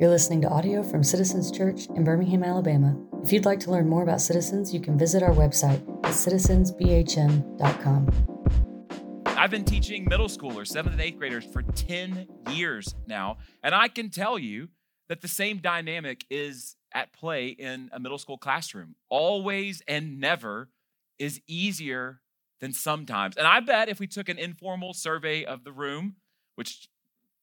You're listening to audio from Citizens Church in Birmingham, Alabama. If you'd like to learn more about Citizens, you can visit our website at citizensbhm.com. I've been teaching middle schoolers, seventh and eighth graders, for 10 years now. And I can tell you that the same dynamic is at play in a middle school classroom. Always and never is easier than sometimes. And I bet if we took an informal survey of the room, which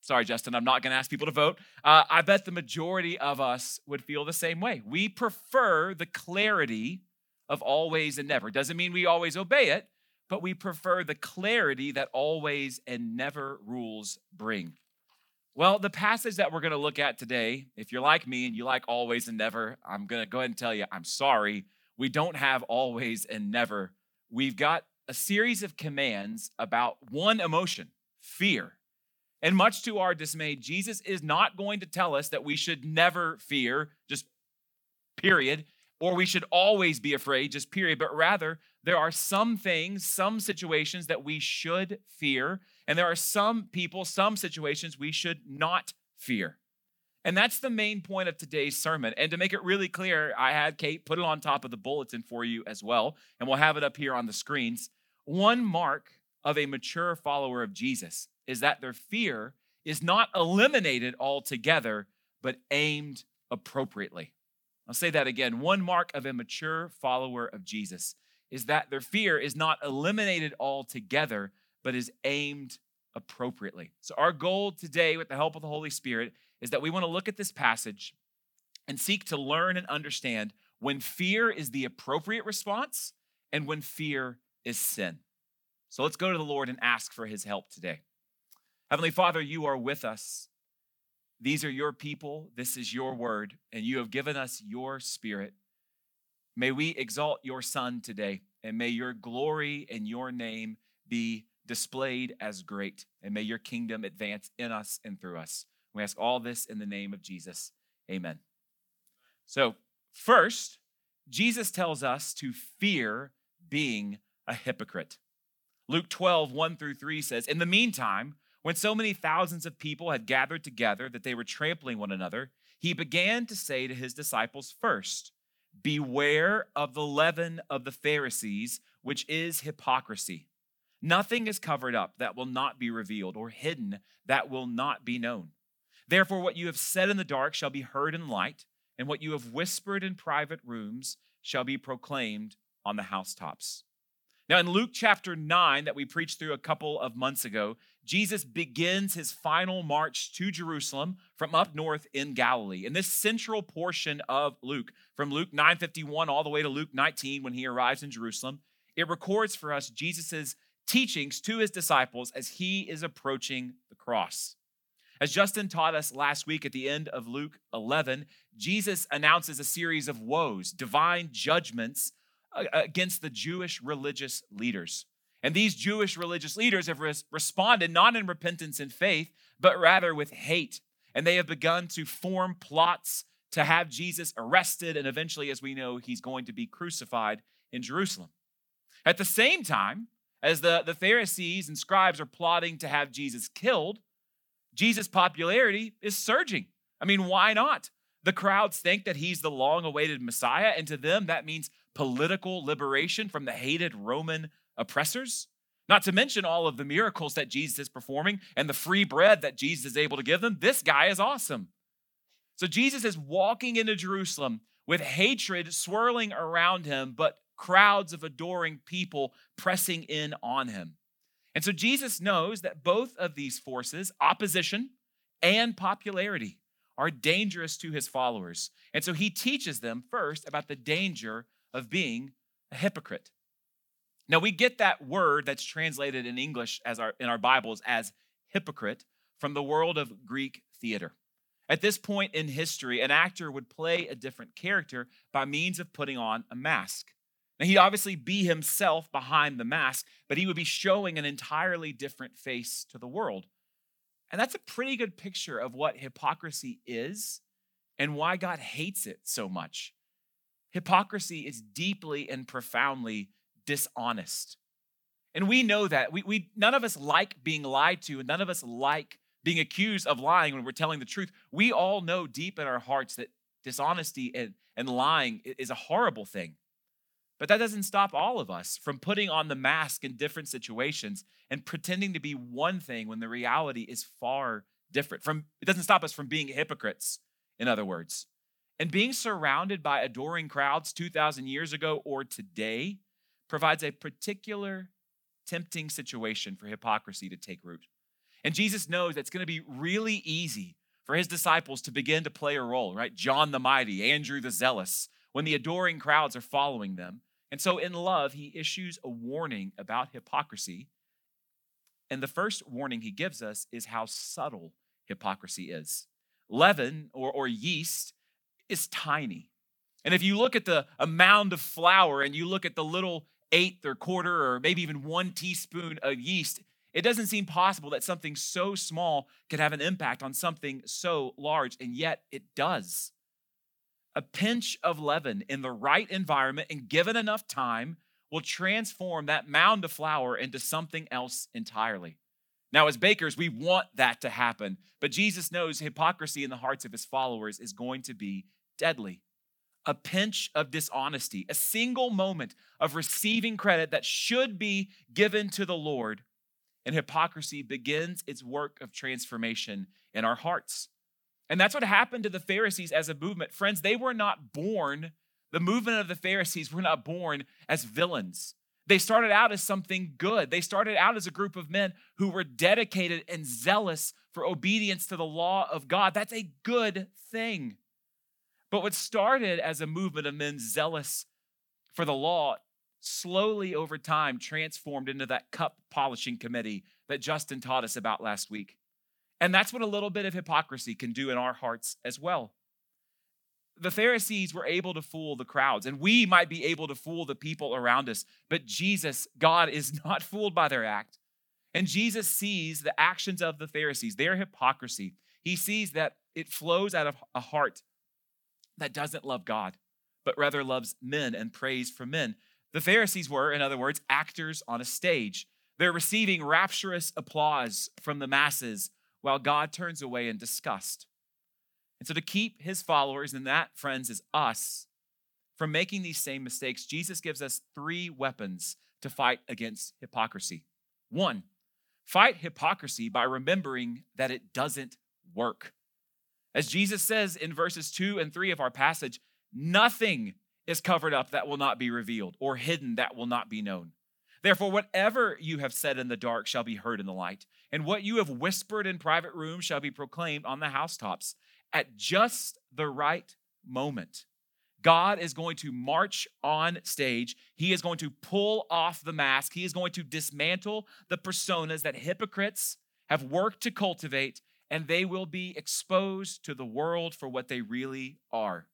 Sorry, Justin, I'm not going to ask people to vote. Uh, I bet the majority of us would feel the same way. We prefer the clarity of always and never. Doesn't mean we always obey it, but we prefer the clarity that always and never rules bring. Well, the passage that we're going to look at today, if you're like me and you like always and never, I'm going to go ahead and tell you, I'm sorry. We don't have always and never. We've got a series of commands about one emotion fear. And much to our dismay, Jesus is not going to tell us that we should never fear, just period, or we should always be afraid, just period, but rather there are some things, some situations that we should fear, and there are some people, some situations we should not fear. And that's the main point of today's sermon. And to make it really clear, I had Kate put it on top of the bulletin for you as well, and we'll have it up here on the screens. One mark of a mature follower of Jesus is that their fear is not eliminated altogether, but aimed appropriately. I'll say that again. One mark of a mature follower of Jesus is that their fear is not eliminated altogether, but is aimed appropriately. So, our goal today, with the help of the Holy Spirit, is that we want to look at this passage and seek to learn and understand when fear is the appropriate response and when fear is sin. So, let's go to the Lord and ask for his help today. Heavenly Father, you are with us. These are your people. This is your word, and you have given us your spirit. May we exalt your Son today, and may your glory and your name be displayed as great, and may your kingdom advance in us and through us. We ask all this in the name of Jesus. Amen. So, first, Jesus tells us to fear being a hypocrite. Luke 12, 1 through 3 says, In the meantime, when so many thousands of people had gathered together that they were trampling one another, he began to say to his disciples first, Beware of the leaven of the Pharisees, which is hypocrisy. Nothing is covered up that will not be revealed, or hidden that will not be known. Therefore, what you have said in the dark shall be heard in light, and what you have whispered in private rooms shall be proclaimed on the housetops. Now, in Luke chapter 9, that we preached through a couple of months ago, Jesus begins his final march to Jerusalem from up north in Galilee. In this central portion of Luke, from Luke 9:51 all the way to Luke 19 when he arrives in Jerusalem, it records for us Jesus' teachings to his disciples as he is approaching the cross. As Justin taught us last week at the end of Luke 11, Jesus announces a series of woes, divine judgments against the Jewish religious leaders. And these Jewish religious leaders have res- responded not in repentance and faith, but rather with hate. And they have begun to form plots to have Jesus arrested, and eventually, as we know, he's going to be crucified in Jerusalem. At the same time, as the, the Pharisees and scribes are plotting to have Jesus killed, Jesus' popularity is surging. I mean, why not? The crowds think that he's the long awaited Messiah, and to them, that means political liberation from the hated Roman oppressors. Not to mention all of the miracles that Jesus is performing and the free bread that Jesus is able to give them. This guy is awesome. So Jesus is walking into Jerusalem with hatred swirling around him, but crowds of adoring people pressing in on him. And so Jesus knows that both of these forces, opposition and popularity, are dangerous to his followers. And so he teaches them first about the danger of being a hypocrite. Now we get that word that's translated in English as our in our Bibles as hypocrite from the world of Greek theater. At this point in history, an actor would play a different character by means of putting on a mask. Now, he'd obviously be himself behind the mask, but he would be showing an entirely different face to the world. And that's a pretty good picture of what hypocrisy is and why God hates it so much. Hypocrisy is deeply and profoundly dishonest. And we know that. We, we, none of us like being lied to, and none of us like being accused of lying when we're telling the truth. We all know deep in our hearts that dishonesty and, and lying is a horrible thing. But that doesn't stop all of us from putting on the mask in different situations and pretending to be one thing when the reality is far different. From it doesn't stop us from being hypocrites, in other words. And being surrounded by adoring crowds 2000 years ago or today provides a particular tempting situation for hypocrisy to take root. And Jesus knows it's going to be really easy for his disciples to begin to play a role, right? John the Mighty, Andrew the Zealous, when the adoring crowds are following them. And so, in love, he issues a warning about hypocrisy. And the first warning he gives us is how subtle hypocrisy is. Leaven or, or yeast is tiny. And if you look at the a mound of flour and you look at the little eighth or quarter or maybe even one teaspoon of yeast, it doesn't seem possible that something so small could have an impact on something so large, and yet it does. A pinch of leaven in the right environment and given enough time will transform that mound of flour into something else entirely. Now, as bakers, we want that to happen, but Jesus knows hypocrisy in the hearts of his followers is going to be deadly. A pinch of dishonesty, a single moment of receiving credit that should be given to the Lord, and hypocrisy begins its work of transformation in our hearts. And that's what happened to the Pharisees as a movement. Friends, they were not born, the movement of the Pharisees were not born as villains. They started out as something good. They started out as a group of men who were dedicated and zealous for obedience to the law of God. That's a good thing. But what started as a movement of men zealous for the law slowly over time transformed into that cup polishing committee that Justin taught us about last week. And that's what a little bit of hypocrisy can do in our hearts as well. The Pharisees were able to fool the crowds, and we might be able to fool the people around us, but Jesus, God, is not fooled by their act. And Jesus sees the actions of the Pharisees, their hypocrisy. He sees that it flows out of a heart that doesn't love God, but rather loves men and prays for men. The Pharisees were, in other words, actors on a stage. They're receiving rapturous applause from the masses while God turns away in disgust. And so, to keep his followers, and that, friends, is us, from making these same mistakes, Jesus gives us three weapons to fight against hypocrisy. One, fight hypocrisy by remembering that it doesn't work. As Jesus says in verses 2 and 3 of our passage, nothing is covered up that will not be revealed, or hidden that will not be known. Therefore, whatever you have said in the dark shall be heard in the light, and what you have whispered in private rooms shall be proclaimed on the housetops. At just the right moment, God is going to march on stage. He is going to pull off the mask. He is going to dismantle the personas that hypocrites have worked to cultivate and they will be exposed to the world for what they really are.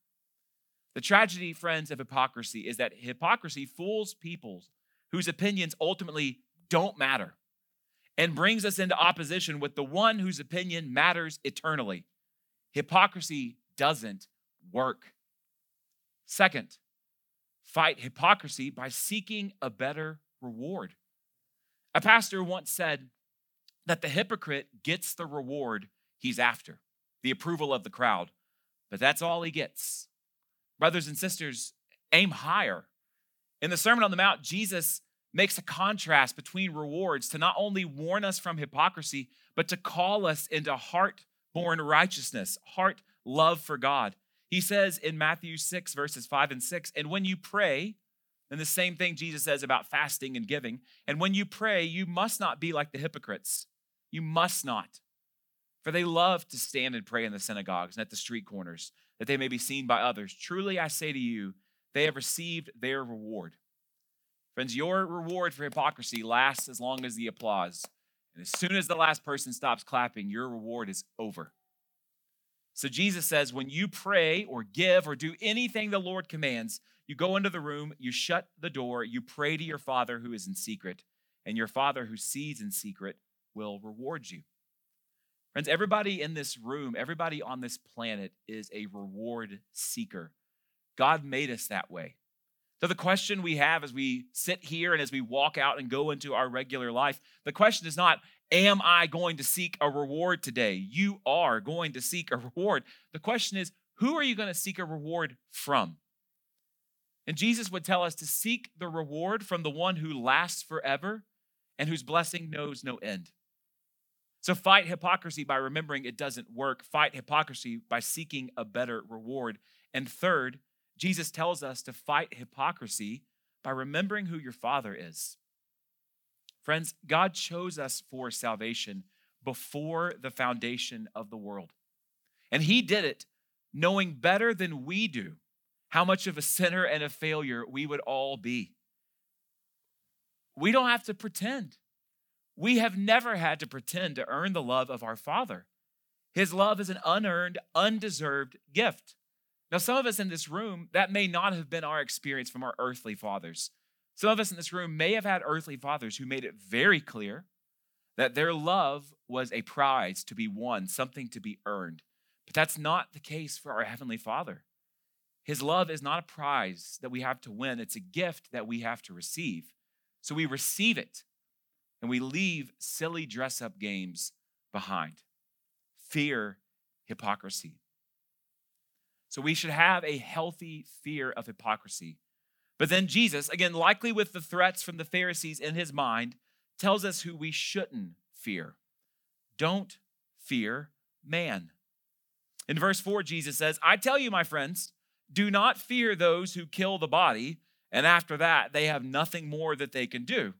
The tragedy, friends, of hypocrisy is that hypocrisy fools people whose opinions ultimately don't matter and brings us into opposition with the one whose opinion matters eternally. Hypocrisy doesn't work. Second, fight hypocrisy by seeking a better reward. A pastor once said, that the hypocrite gets the reward he's after, the approval of the crowd. But that's all he gets. Brothers and sisters, aim higher. In the Sermon on the Mount, Jesus makes a contrast between rewards to not only warn us from hypocrisy, but to call us into heart born righteousness, heart love for God. He says in Matthew 6, verses 5 and 6, and when you pray, and the same thing Jesus says about fasting and giving, and when you pray, you must not be like the hypocrites you must not. For they love to stand and pray in the synagogues and at the street corners, that they may be seen by others. Truly I say to you, they have received their reward. Friends, your reward for hypocrisy lasts as long as the applause. And as soon as the last person stops clapping, your reward is over. So Jesus says, when you pray or give or do anything the Lord commands, you go into the room, you shut the door, you pray to your Father who is in secret, and your Father who sees in secret will reward you. Friends, everybody in this room, everybody on this planet is a reward seeker. God made us that way. So, the question we have as we sit here and as we walk out and go into our regular life, the question is not, Am I going to seek a reward today? You are going to seek a reward. The question is, who are you going to seek a reward from? And Jesus would tell us to seek the reward from the one who lasts forever and whose blessing knows no end. So fight hypocrisy by remembering it doesn't work. Fight hypocrisy by seeking a better reward. And third, Jesus tells us to fight hypocrisy by remembering who your Father is. Friends, God chose us for salvation before the foundation of the world. And He did it knowing better than we do how much of a sinner and a failure we would all be. We don't have to pretend. We have never had to pretend to earn the love of our Father. His love is an unearned, undeserved gift. Now, some of us in this room, that may not have been our experience from our earthly fathers. Some of us in this room may have had earthly fathers who made it very clear that their love was a prize to be won, something to be earned. But that's not the case for our Heavenly Father. His love is not a prize that we have to win, it's a gift that we have to receive. So we receive it and we leave silly dress up games behind. Fear hypocrisy. So we should have a healthy fear of hypocrisy. But then Jesus, again, likely with the threats from the Pharisees in his mind, tells us who we shouldn't fear. Don't fear man. In verse 4, Jesus says, I tell you, my friends, do not fear those who kill the body, and after that, they have nothing more that they can do.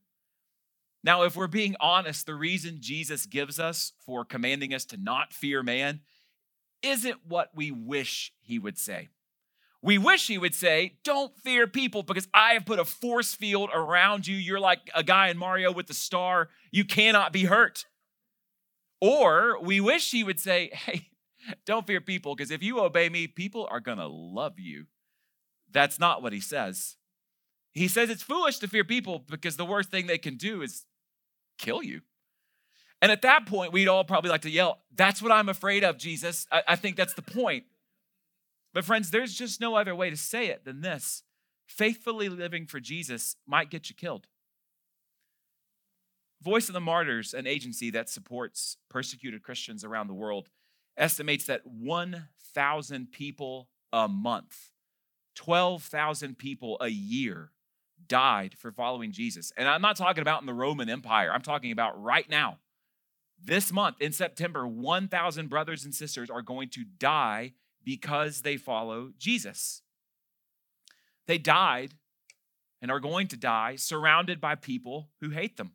Now, if we're being honest, the reason Jesus gives us for commanding us to not fear man isn't what we wish he would say. We wish he would say, Don't fear people because I have put a force field around you. You're like a guy in Mario with the star. You cannot be hurt. Or we wish he would say, Hey, don't fear people because if you obey me, people are going to love you. That's not what he says. He says it's foolish to fear people because the worst thing they can do is kill you. And at that point, we'd all probably like to yell, That's what I'm afraid of, Jesus. I, I think that's the point. But, friends, there's just no other way to say it than this faithfully living for Jesus might get you killed. Voice of the Martyrs, an agency that supports persecuted Christians around the world, estimates that 1,000 people a month, 12,000 people a year died for following Jesus. And I'm not talking about in the Roman Empire, I'm talking about right now. This month in September, 1,000 brothers and sisters are going to die because they follow Jesus. They died and are going to die surrounded by people who hate them.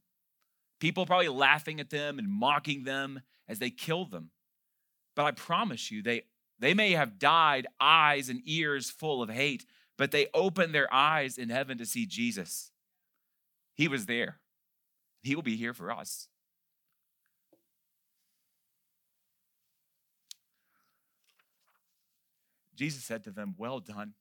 People probably laughing at them and mocking them as they kill them. But I promise you, they, they may have died eyes and ears full of hate, but they opened their eyes in heaven to see Jesus. He was there. He will be here for us. Jesus said to them, Well done.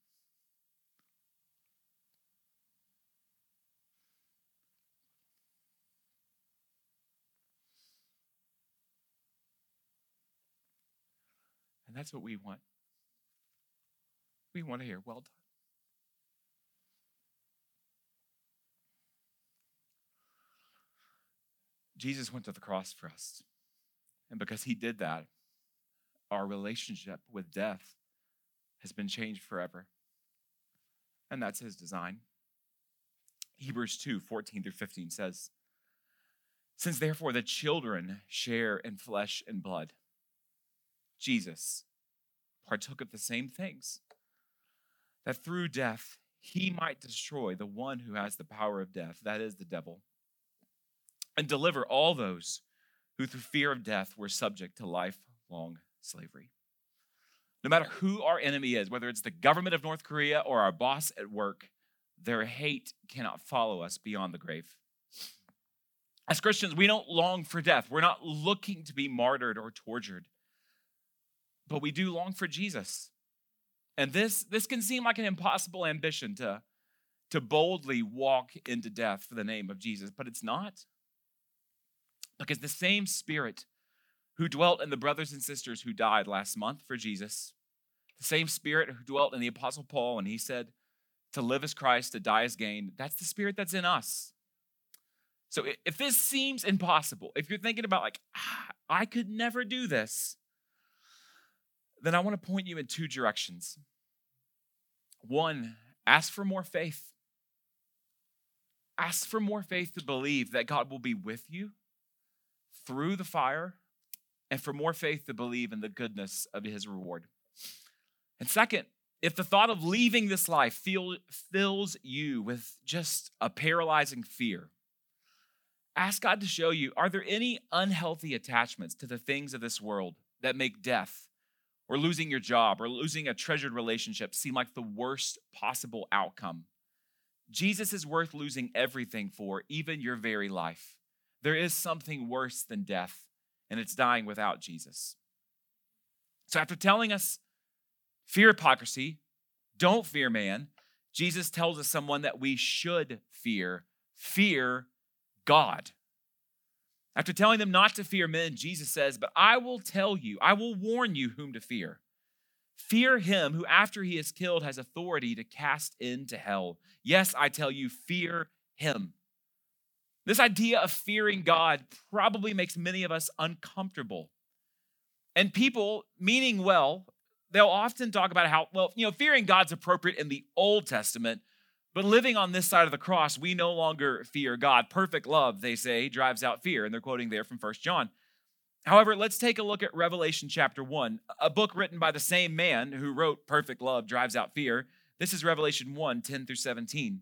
And that's what we want. We want to hear, Well done. Jesus went to the cross for us. And because he did that, our relationship with death has been changed forever. And that's his design. Hebrews 2 14 through 15 says, Since therefore the children share in flesh and blood, Jesus partook of the same things, that through death he might destroy the one who has the power of death, that is the devil and deliver all those who, through fear of death, were subject to lifelong slavery. No matter who our enemy is, whether it's the government of North Korea or our boss at work, their hate cannot follow us beyond the grave. As Christians, we don't long for death. We're not looking to be martyred or tortured, but we do long for Jesus. And this, this can seem like an impossible ambition to, to boldly walk into death for the name of Jesus, but it's not. Because the same Spirit who dwelt in the brothers and sisters who died last month for Jesus, the same Spirit who dwelt in the Apostle Paul and he said, to live as Christ, to die as gain, that's the Spirit that's in us. So if this seems impossible, if you're thinking about like, ah, I could never do this, then I want to point you in two directions. One, ask for more faith. Ask for more faith to believe that God will be with you through the fire, and for more faith to believe in the goodness of his reward. And second, if the thought of leaving this life feel, fills you with just a paralyzing fear, ask God to show you are there any unhealthy attachments to the things of this world that make death or losing your job or losing a treasured relationship seem like the worst possible outcome? Jesus is worth losing everything for, even your very life. There is something worse than death, and it's dying without Jesus. So, after telling us fear hypocrisy, don't fear man, Jesus tells us someone that we should fear fear God. After telling them not to fear men, Jesus says, But I will tell you, I will warn you whom to fear. Fear him who, after he is killed, has authority to cast into hell. Yes, I tell you, fear him. This idea of fearing God probably makes many of us uncomfortable. And people, meaning well, they'll often talk about how, well, you know, fearing God's appropriate in the Old Testament, but living on this side of the cross, we no longer fear God. Perfect love, they say, drives out fear. And they're quoting there from First John. However, let's take a look at Revelation chapter 1, a book written by the same man who wrote Perfect Love Drives Out Fear. This is Revelation 1 10 through 17.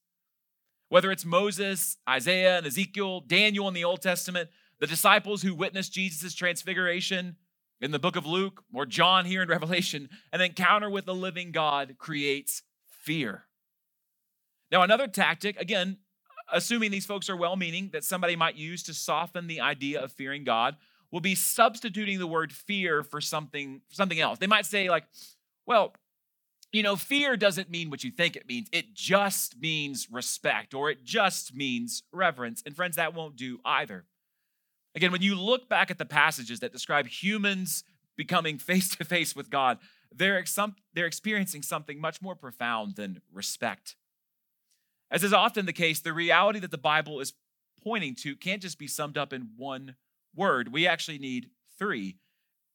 Whether it's Moses, Isaiah, and Ezekiel, Daniel in the Old Testament, the disciples who witnessed Jesus' transfiguration in the book of Luke, or John here in Revelation, an encounter with the living God creates fear. Now, another tactic, again, assuming these folks are well meaning, that somebody might use to soften the idea of fearing God will be substituting the word fear for something something else. They might say like, well, you know, fear doesn't mean what you think it means. It just means respect or it just means reverence. And friends, that won't do either. Again, when you look back at the passages that describe humans becoming face to face with God, they're, they're experiencing something much more profound than respect. As is often the case, the reality that the Bible is pointing to can't just be summed up in one word. We actually need three.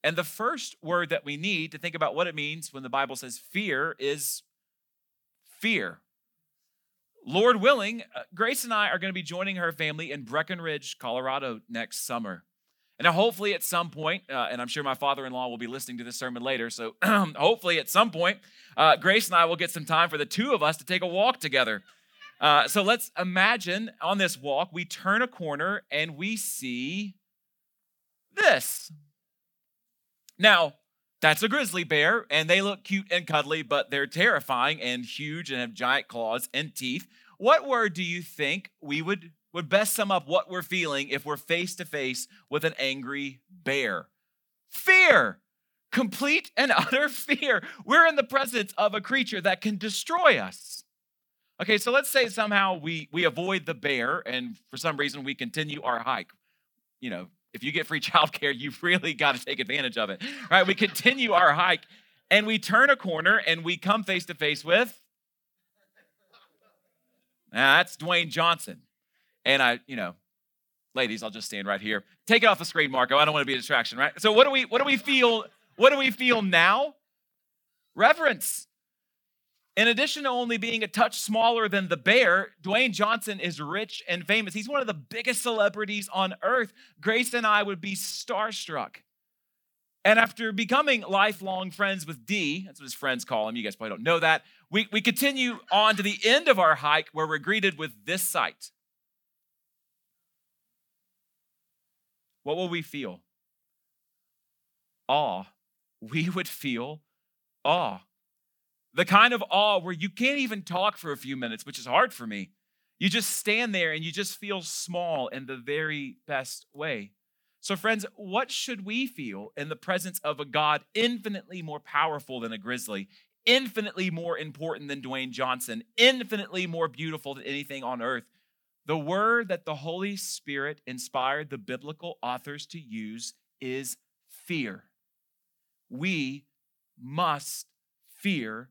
And the first word that we need to think about what it means when the Bible says fear is fear. Lord willing, uh, Grace and I are going to be joining her family in Breckenridge, Colorado next summer. And hopefully, at some point, uh, and I'm sure my father in law will be listening to this sermon later, so hopefully, at some point, uh, Grace and I will get some time for the two of us to take a walk together. Uh, so let's imagine on this walk, we turn a corner and we see this. Now, that's a grizzly bear, and they look cute and cuddly, but they're terrifying and huge and have giant claws and teeth. What word do you think we would, would best sum up what we're feeling if we're face to face with an angry bear? Fear. Complete and utter fear. We're in the presence of a creature that can destroy us. Okay, so let's say somehow we we avoid the bear and for some reason we continue our hike. You know, if you get free childcare, you've really got to take advantage of it. Right? We continue our hike and we turn a corner and we come face to face with now, that's Dwayne Johnson. And I, you know, ladies, I'll just stand right here. Take it off the screen, Marco. I don't want to be a distraction, right? So what do we what do we feel? What do we feel now? Reverence. In addition to only being a touch smaller than the bear, Dwayne Johnson is rich and famous. He's one of the biggest celebrities on earth. Grace and I would be starstruck. And after becoming lifelong friends with D, that's what his friends call him, you guys probably don't know that, we, we continue on to the end of our hike where we're greeted with this sight. What will we feel? Awe. We would feel awe. The kind of awe where you can't even talk for a few minutes, which is hard for me. You just stand there and you just feel small in the very best way. So, friends, what should we feel in the presence of a God infinitely more powerful than a grizzly, infinitely more important than Dwayne Johnson, infinitely more beautiful than anything on earth? The word that the Holy Spirit inspired the biblical authors to use is fear. We must fear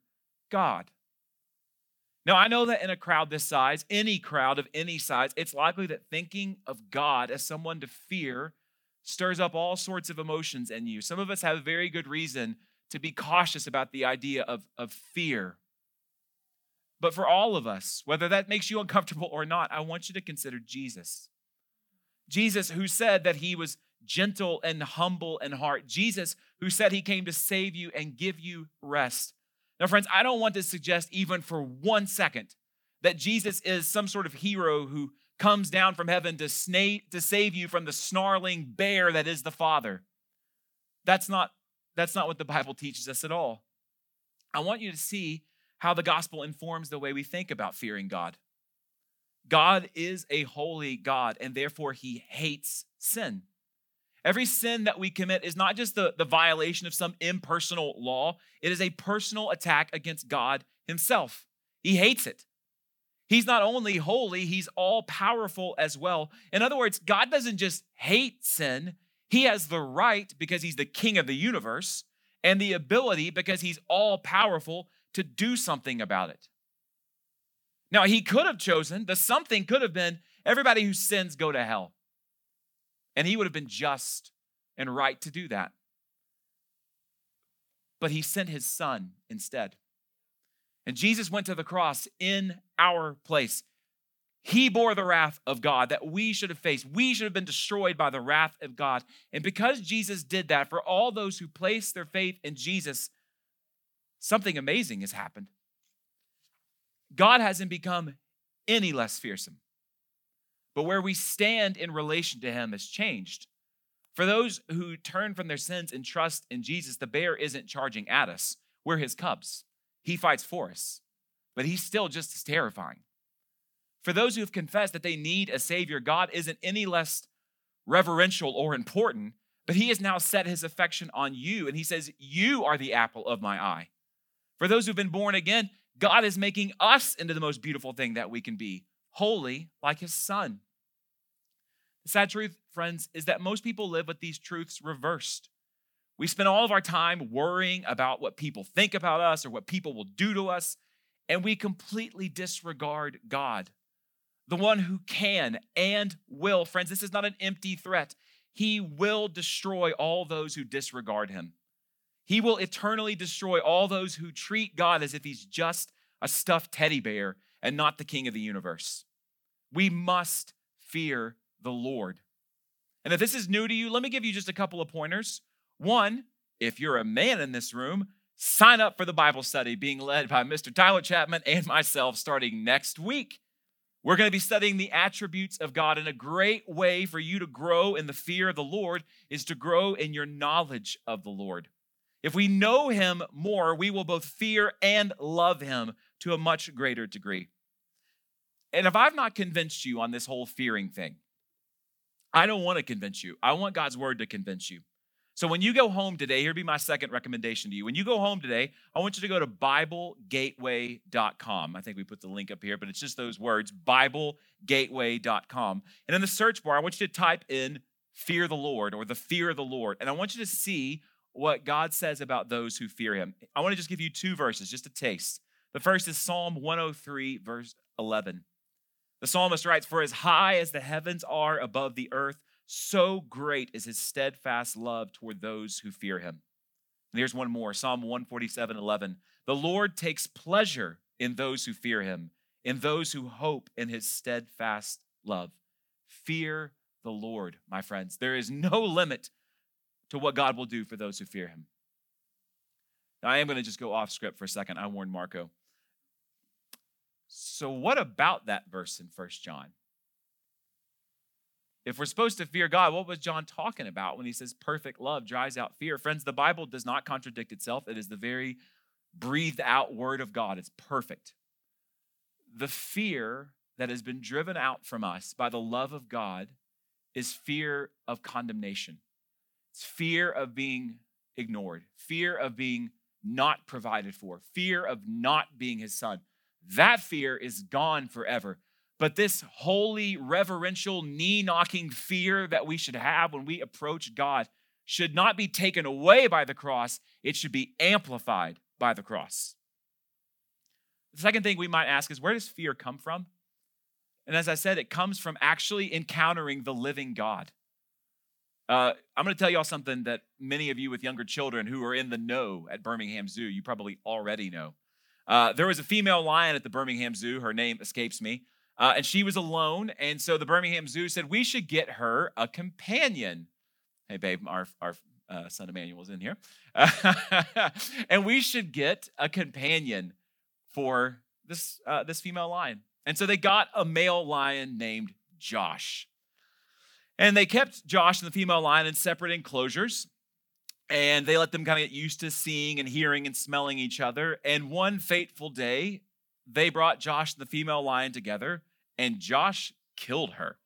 God. Now, I know that in a crowd this size, any crowd of any size, it's likely that thinking of God as someone to fear stirs up all sorts of emotions in you. Some of us have very good reason to be cautious about the idea of, of fear. But for all of us, whether that makes you uncomfortable or not, I want you to consider Jesus. Jesus, who said that he was gentle and humble in heart. Jesus, who said he came to save you and give you rest. Now, friends, I don't want to suggest even for one second that Jesus is some sort of hero who comes down from heaven to, sna- to save you from the snarling bear that is the Father. That's not, that's not what the Bible teaches us at all. I want you to see how the gospel informs the way we think about fearing God. God is a holy God, and therefore he hates sin. Every sin that we commit is not just the, the violation of some impersonal law, it is a personal attack against God Himself. He hates it. He's not only holy, He's all powerful as well. In other words, God doesn't just hate sin, He has the right, because He's the king of the universe, and the ability, because He's all powerful, to do something about it. Now, He could have chosen, the something could have been everybody who sins go to hell. And he would have been just and right to do that. But he sent his son instead. And Jesus went to the cross in our place. He bore the wrath of God that we should have faced. We should have been destroyed by the wrath of God. And because Jesus did that, for all those who place their faith in Jesus, something amazing has happened. God hasn't become any less fearsome but where we stand in relation to him has changed. For those who turn from their sins and trust in Jesus, the bear isn't charging at us. We're his cubs. He fights for us, but he's still just as terrifying. For those who have confessed that they need a Savior, God isn't any less reverential or important, but he has now set his affection on you, and he says, You are the apple of my eye. For those who've been born again, God is making us into the most beautiful thing that we can be, holy like his son. The sad truth, friends, is that most people live with these truths reversed. We spend all of our time worrying about what people think about us or what people will do to us, and we completely disregard God, the one who can and will. Friends, this is not an empty threat. He will destroy all those who disregard him. He will eternally destroy all those who treat God as if he's just a stuffed teddy bear and not the king of the universe. We must fear the Lord. And if this is new to you, let me give you just a couple of pointers. One, if you're a man in this room, sign up for the Bible study being led by Mr. Tyler Chapman and myself starting next week. We're going to be studying the attributes of God, and a great way for you to grow in the fear of the Lord is to grow in your knowledge of the Lord. If we know Him more, we will both fear and love Him to a much greater degree. And if I've not convinced you on this whole fearing thing, I don't want to convince you. I want God's word to convince you. So when you go home today, here'd be my second recommendation to you. When you go home today, I want you to go to BibleGateway.com. I think we put the link up here, but it's just those words, BibleGateway.com. And in the search bar, I want you to type in fear the Lord or the fear of the Lord. And I want you to see what God says about those who fear him. I want to just give you two verses, just a taste. The first is Psalm 103, verse 11. The psalmist writes, For as high as the heavens are above the earth, so great is his steadfast love toward those who fear him. And here's one more Psalm 147 11. The Lord takes pleasure in those who fear him, in those who hope in his steadfast love. Fear the Lord, my friends. There is no limit to what God will do for those who fear him. Now, I am going to just go off script for a second. I warned Marco. So, what about that verse in First John? If we're supposed to fear God, what was John talking about when he says perfect love drives out fear? Friends, the Bible does not contradict itself. It is the very breathed out word of God. It's perfect. The fear that has been driven out from us by the love of God is fear of condemnation. It's fear of being ignored, fear of being not provided for, fear of not being his son. That fear is gone forever. But this holy, reverential, knee knocking fear that we should have when we approach God should not be taken away by the cross, it should be amplified by the cross. The second thing we might ask is where does fear come from? And as I said, it comes from actually encountering the living God. Uh, I'm going to tell y'all something that many of you with younger children who are in the know at Birmingham Zoo, you probably already know. Uh, there was a female lion at the Birmingham Zoo. Her name escapes me. Uh, and she was alone. And so the Birmingham Zoo said, We should get her a companion. Hey, babe, our, our uh, son Emmanuel's in here. and we should get a companion for this, uh, this female lion. And so they got a male lion named Josh. And they kept Josh and the female lion in separate enclosures. And they let them kind of get used to seeing and hearing and smelling each other. And one fateful day, they brought Josh and the female lion together, and Josh killed her.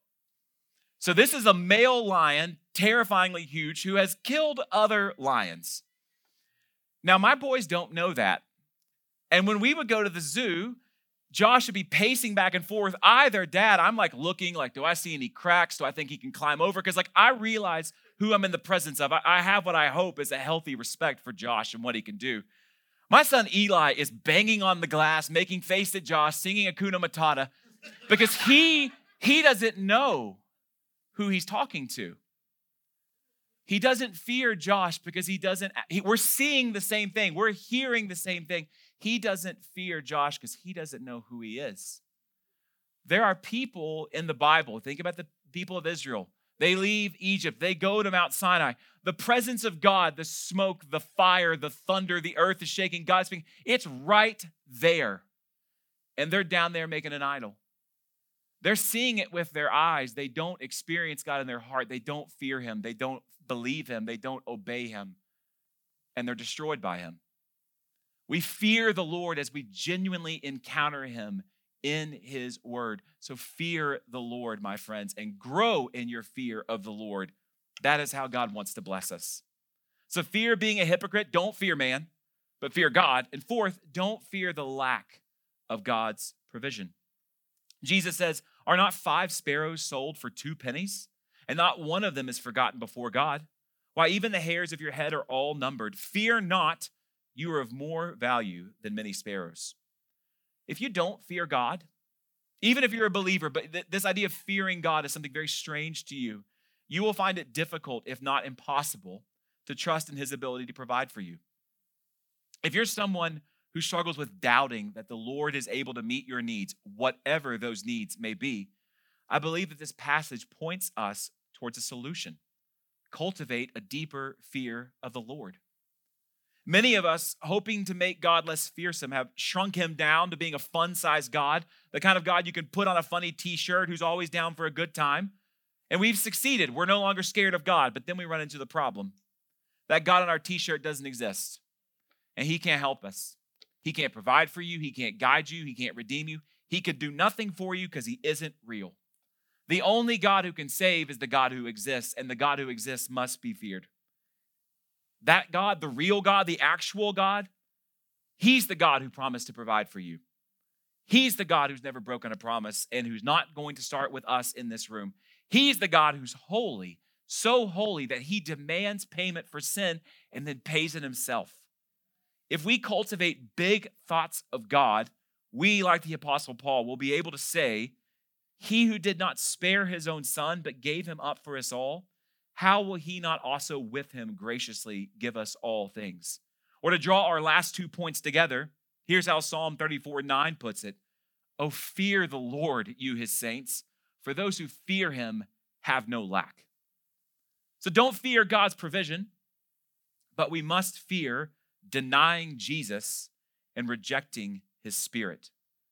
So, this is a male lion, terrifyingly huge, who has killed other lions. Now, my boys don't know that. And when we would go to the zoo, Josh would be pacing back and forth. I, their dad, I'm like looking, like, do I see any cracks? Do I think he can climb over? Because, like, I realize who I'm in the presence of. I, I have what I hope is a healthy respect for Josh and what he can do. My son Eli is banging on the glass, making face at Josh, singing Hakuna Matata, because he he doesn't know who he's talking to. He doesn't fear Josh because he doesn't. He, we're seeing the same thing. We're hearing the same thing. He doesn't fear Josh because he doesn't know who he is. There are people in the Bible, think about the people of Israel. They leave Egypt, they go to Mount Sinai. The presence of God, the smoke, the fire, the thunder, the earth is shaking, God's speaking. It's right there. And they're down there making an idol. They're seeing it with their eyes. They don't experience God in their heart. They don't fear Him. They don't believe Him. They don't obey Him. And they're destroyed by Him. We fear the Lord as we genuinely encounter him in his word. So fear the Lord, my friends, and grow in your fear of the Lord. That is how God wants to bless us. So fear being a hypocrite, don't fear man, but fear God. And fourth, don't fear the lack of God's provision. Jesus says, Are not five sparrows sold for two pennies? And not one of them is forgotten before God. Why, even the hairs of your head are all numbered. Fear not you are of more value than many sparrows. If you don't fear God, even if you're a believer, but th- this idea of fearing God is something very strange to you, you will find it difficult, if not impossible, to trust in His ability to provide for you. If you're someone who struggles with doubting that the Lord is able to meet your needs, whatever those needs may be, I believe that this passage points us towards a solution. Cultivate a deeper fear of the Lord. Many of us, hoping to make God less fearsome, have shrunk him down to being a fun sized God, the kind of God you can put on a funny t shirt who's always down for a good time. And we've succeeded. We're no longer scared of God, but then we run into the problem that God on our t shirt doesn't exist, and he can't help us. He can't provide for you, he can't guide you, he can't redeem you. He could do nothing for you because he isn't real. The only God who can save is the God who exists, and the God who exists must be feared. That God, the real God, the actual God, He's the God who promised to provide for you. He's the God who's never broken a promise and who's not going to start with us in this room. He's the God who's holy, so holy that He demands payment for sin and then pays it Himself. If we cultivate big thoughts of God, we, like the Apostle Paul, will be able to say, He who did not spare His own Son, but gave Him up for us all how will he not also with him graciously give us all things? Or to draw our last two points together, here's how Psalm 34 9 puts it Oh, fear the Lord, you his saints, for those who fear him have no lack. So don't fear God's provision, but we must fear denying Jesus and rejecting his spirit.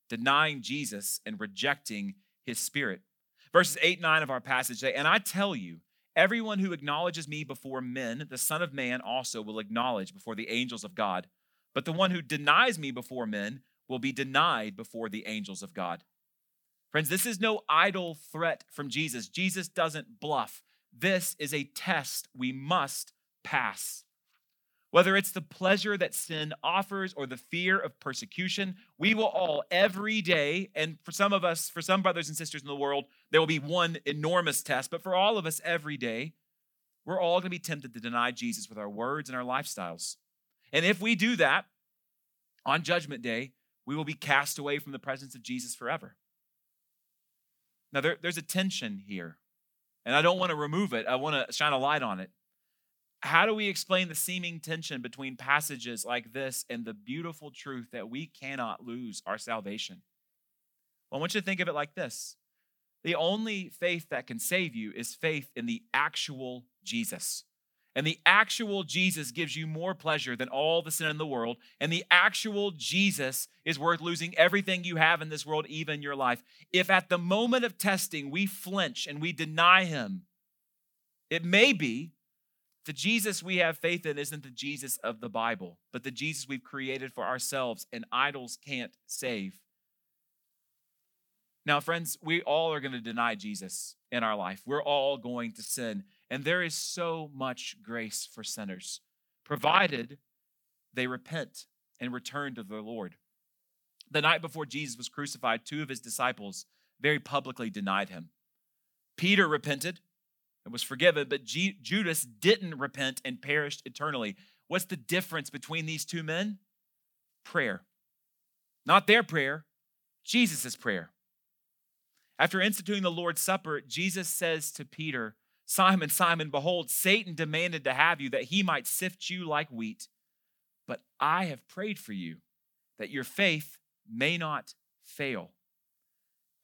Denying Jesus and rejecting his spirit. Verses 8 9 of our passage say, And I tell you, everyone who acknowledges me before men, the Son of Man also will acknowledge before the angels of God. But the one who denies me before men will be denied before the angels of God. Friends, this is no idle threat from Jesus. Jesus doesn't bluff. This is a test we must pass. Whether it's the pleasure that sin offers or the fear of persecution, we will all every day, and for some of us, for some brothers and sisters in the world, there will be one enormous test, but for all of us every day, we're all going to be tempted to deny Jesus with our words and our lifestyles. And if we do that on Judgment Day, we will be cast away from the presence of Jesus forever. Now, there, there's a tension here, and I don't want to remove it. I want to shine a light on it. How do we explain the seeming tension between passages like this and the beautiful truth that we cannot lose our salvation? Well, I want you to think of it like this the only faith that can save you is faith in the actual Jesus. And the actual Jesus gives you more pleasure than all the sin in the world. And the actual Jesus is worth losing everything you have in this world, even your life. If at the moment of testing we flinch and we deny him, it may be the Jesus we have faith in isn't the Jesus of the Bible, but the Jesus we've created for ourselves, and idols can't save. Now, friends, we all are going to deny Jesus in our life. We're all going to sin. And there is so much grace for sinners, provided they repent and return to the Lord. The night before Jesus was crucified, two of his disciples very publicly denied him. Peter repented and was forgiven, but G- Judas didn't repent and perished eternally. What's the difference between these two men? Prayer. Not their prayer, Jesus' prayer. After instituting the Lord's Supper, Jesus says to Peter, Simon, Simon, behold, Satan demanded to have you that he might sift you like wheat. But I have prayed for you that your faith may not fail.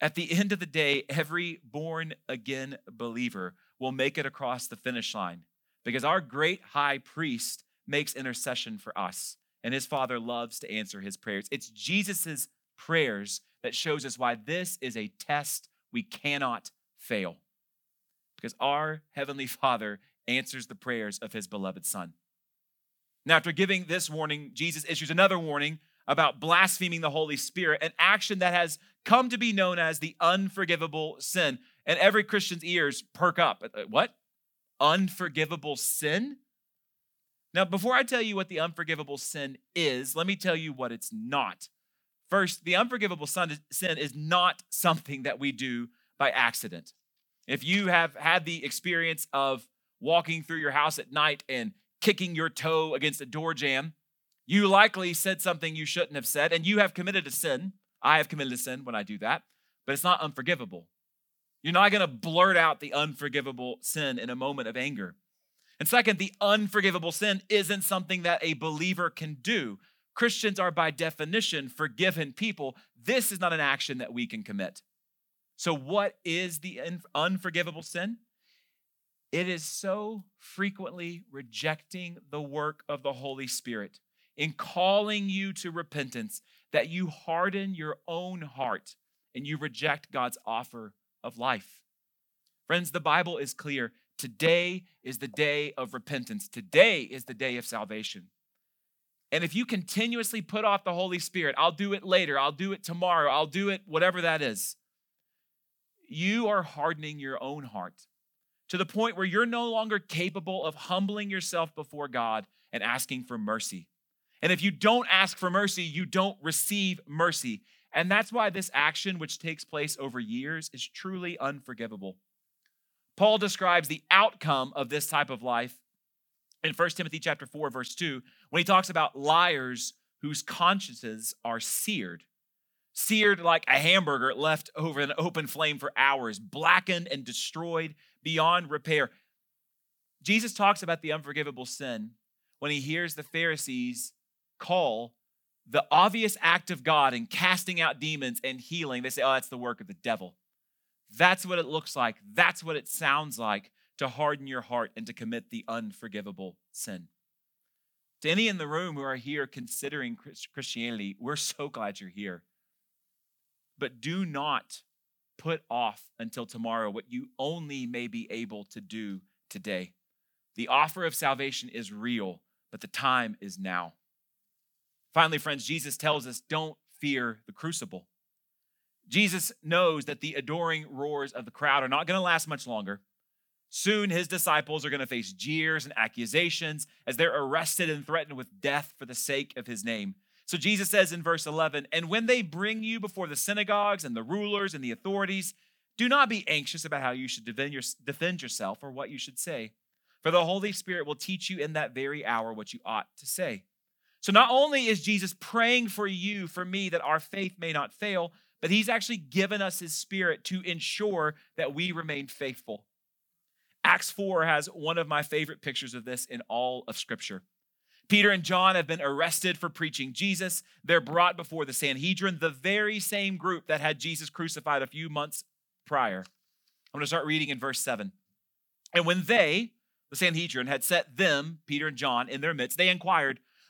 At the end of the day, every born again believer will make it across the finish line because our great high priest makes intercession for us and his father loves to answer his prayers. It's Jesus' prayers that shows us why this is a test we cannot fail because our Heavenly Father answers the prayers of His beloved Son. Now, after giving this warning, Jesus issues another warning about blaspheming the Holy Spirit, an action that has come to be known as the unforgivable sin. And every Christian's ears perk up. Uh, what? Unforgivable sin? Now, before I tell you what the unforgivable sin is, let me tell you what it's not. First, the unforgivable sin is not something that we do by accident. If you have had the experience of walking through your house at night and kicking your toe against a door jamb, you likely said something you shouldn't have said, and you have committed a sin. I have committed a sin when I do that, but it's not unforgivable. You're not going to blurt out the unforgivable sin in a moment of anger. And second, the unforgivable sin isn't something that a believer can do. Christians are, by definition, forgiven people. This is not an action that we can commit. So, what is the unforgivable sin? It is so frequently rejecting the work of the Holy Spirit in calling you to repentance that you harden your own heart and you reject God's offer of life. Friends, the Bible is clear. Today is the day of repentance. Today is the day of salvation. And if you continuously put off the Holy Spirit, I'll do it later, I'll do it tomorrow, I'll do it whatever that is you are hardening your own heart to the point where you're no longer capable of humbling yourself before God and asking for mercy. And if you don't ask for mercy, you don't receive mercy. And that's why this action, which takes place over years, is truly unforgivable. Paul describes the outcome of this type of life in 1 Timothy chapter 4 verse 2 when he talks about liars whose consciences are seared seared like a hamburger left over an open flame for hours, blackened and destroyed beyond repair. Jesus talks about the unforgivable sin when he hears the Pharisees call the obvious act of God in casting out demons and healing, they say, oh, that's the work of the devil. That's what it looks like. That's what it sounds like to harden your heart and to commit the unforgivable sin. To any in the room who are here considering Christianity, we're so glad you're here. But do not put off until tomorrow what you only may be able to do today. The offer of salvation is real, but the time is now. Finally, friends, Jesus tells us don't fear the crucible. Jesus knows that the adoring roars of the crowd are not going to last much longer. Soon, his disciples are going to face jeers and accusations as they're arrested and threatened with death for the sake of his name. So, Jesus says in verse 11, And when they bring you before the synagogues and the rulers and the authorities, do not be anxious about how you should defend, your, defend yourself or what you should say, for the Holy Spirit will teach you in that very hour what you ought to say. So, not only is Jesus praying for you, for me, that our faith may not fail, but he's actually given us his spirit to ensure that we remain faithful. Acts 4 has one of my favorite pictures of this in all of Scripture. Peter and John have been arrested for preaching Jesus. They're brought before the Sanhedrin, the very same group that had Jesus crucified a few months prior. I'm going to start reading in verse 7. And when they, the Sanhedrin, had set them, Peter and John, in their midst, they inquired,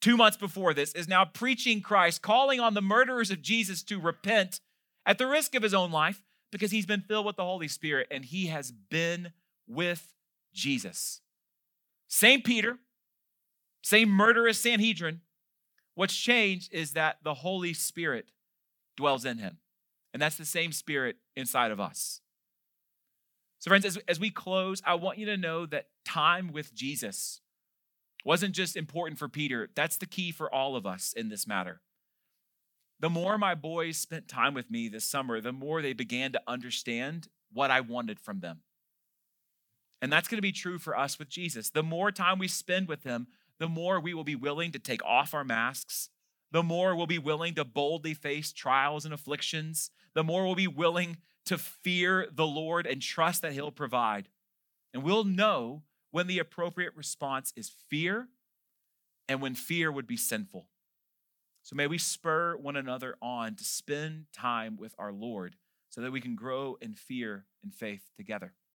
two months before this, is now preaching Christ, calling on the murderers of Jesus to repent at the risk of his own life because he's been filled with the Holy Spirit and he has been with Jesus. Same Peter, same murderous Sanhedrin. What's changed is that the Holy Spirit dwells in him. And that's the same spirit inside of us. So, friends, as, as we close, I want you to know that time with Jesus wasn't just important for Peter, that's the key for all of us in this matter. The more my boys spent time with me this summer, the more they began to understand what I wanted from them. And that's going to be true for us with Jesus. The more time we spend with him, the more we will be willing to take off our masks, the more we'll be willing to boldly face trials and afflictions, the more we'll be willing to fear the Lord and trust that he'll provide. And we'll know when the appropriate response is fear and when fear would be sinful. So may we spur one another on to spend time with our Lord so that we can grow in fear and faith together.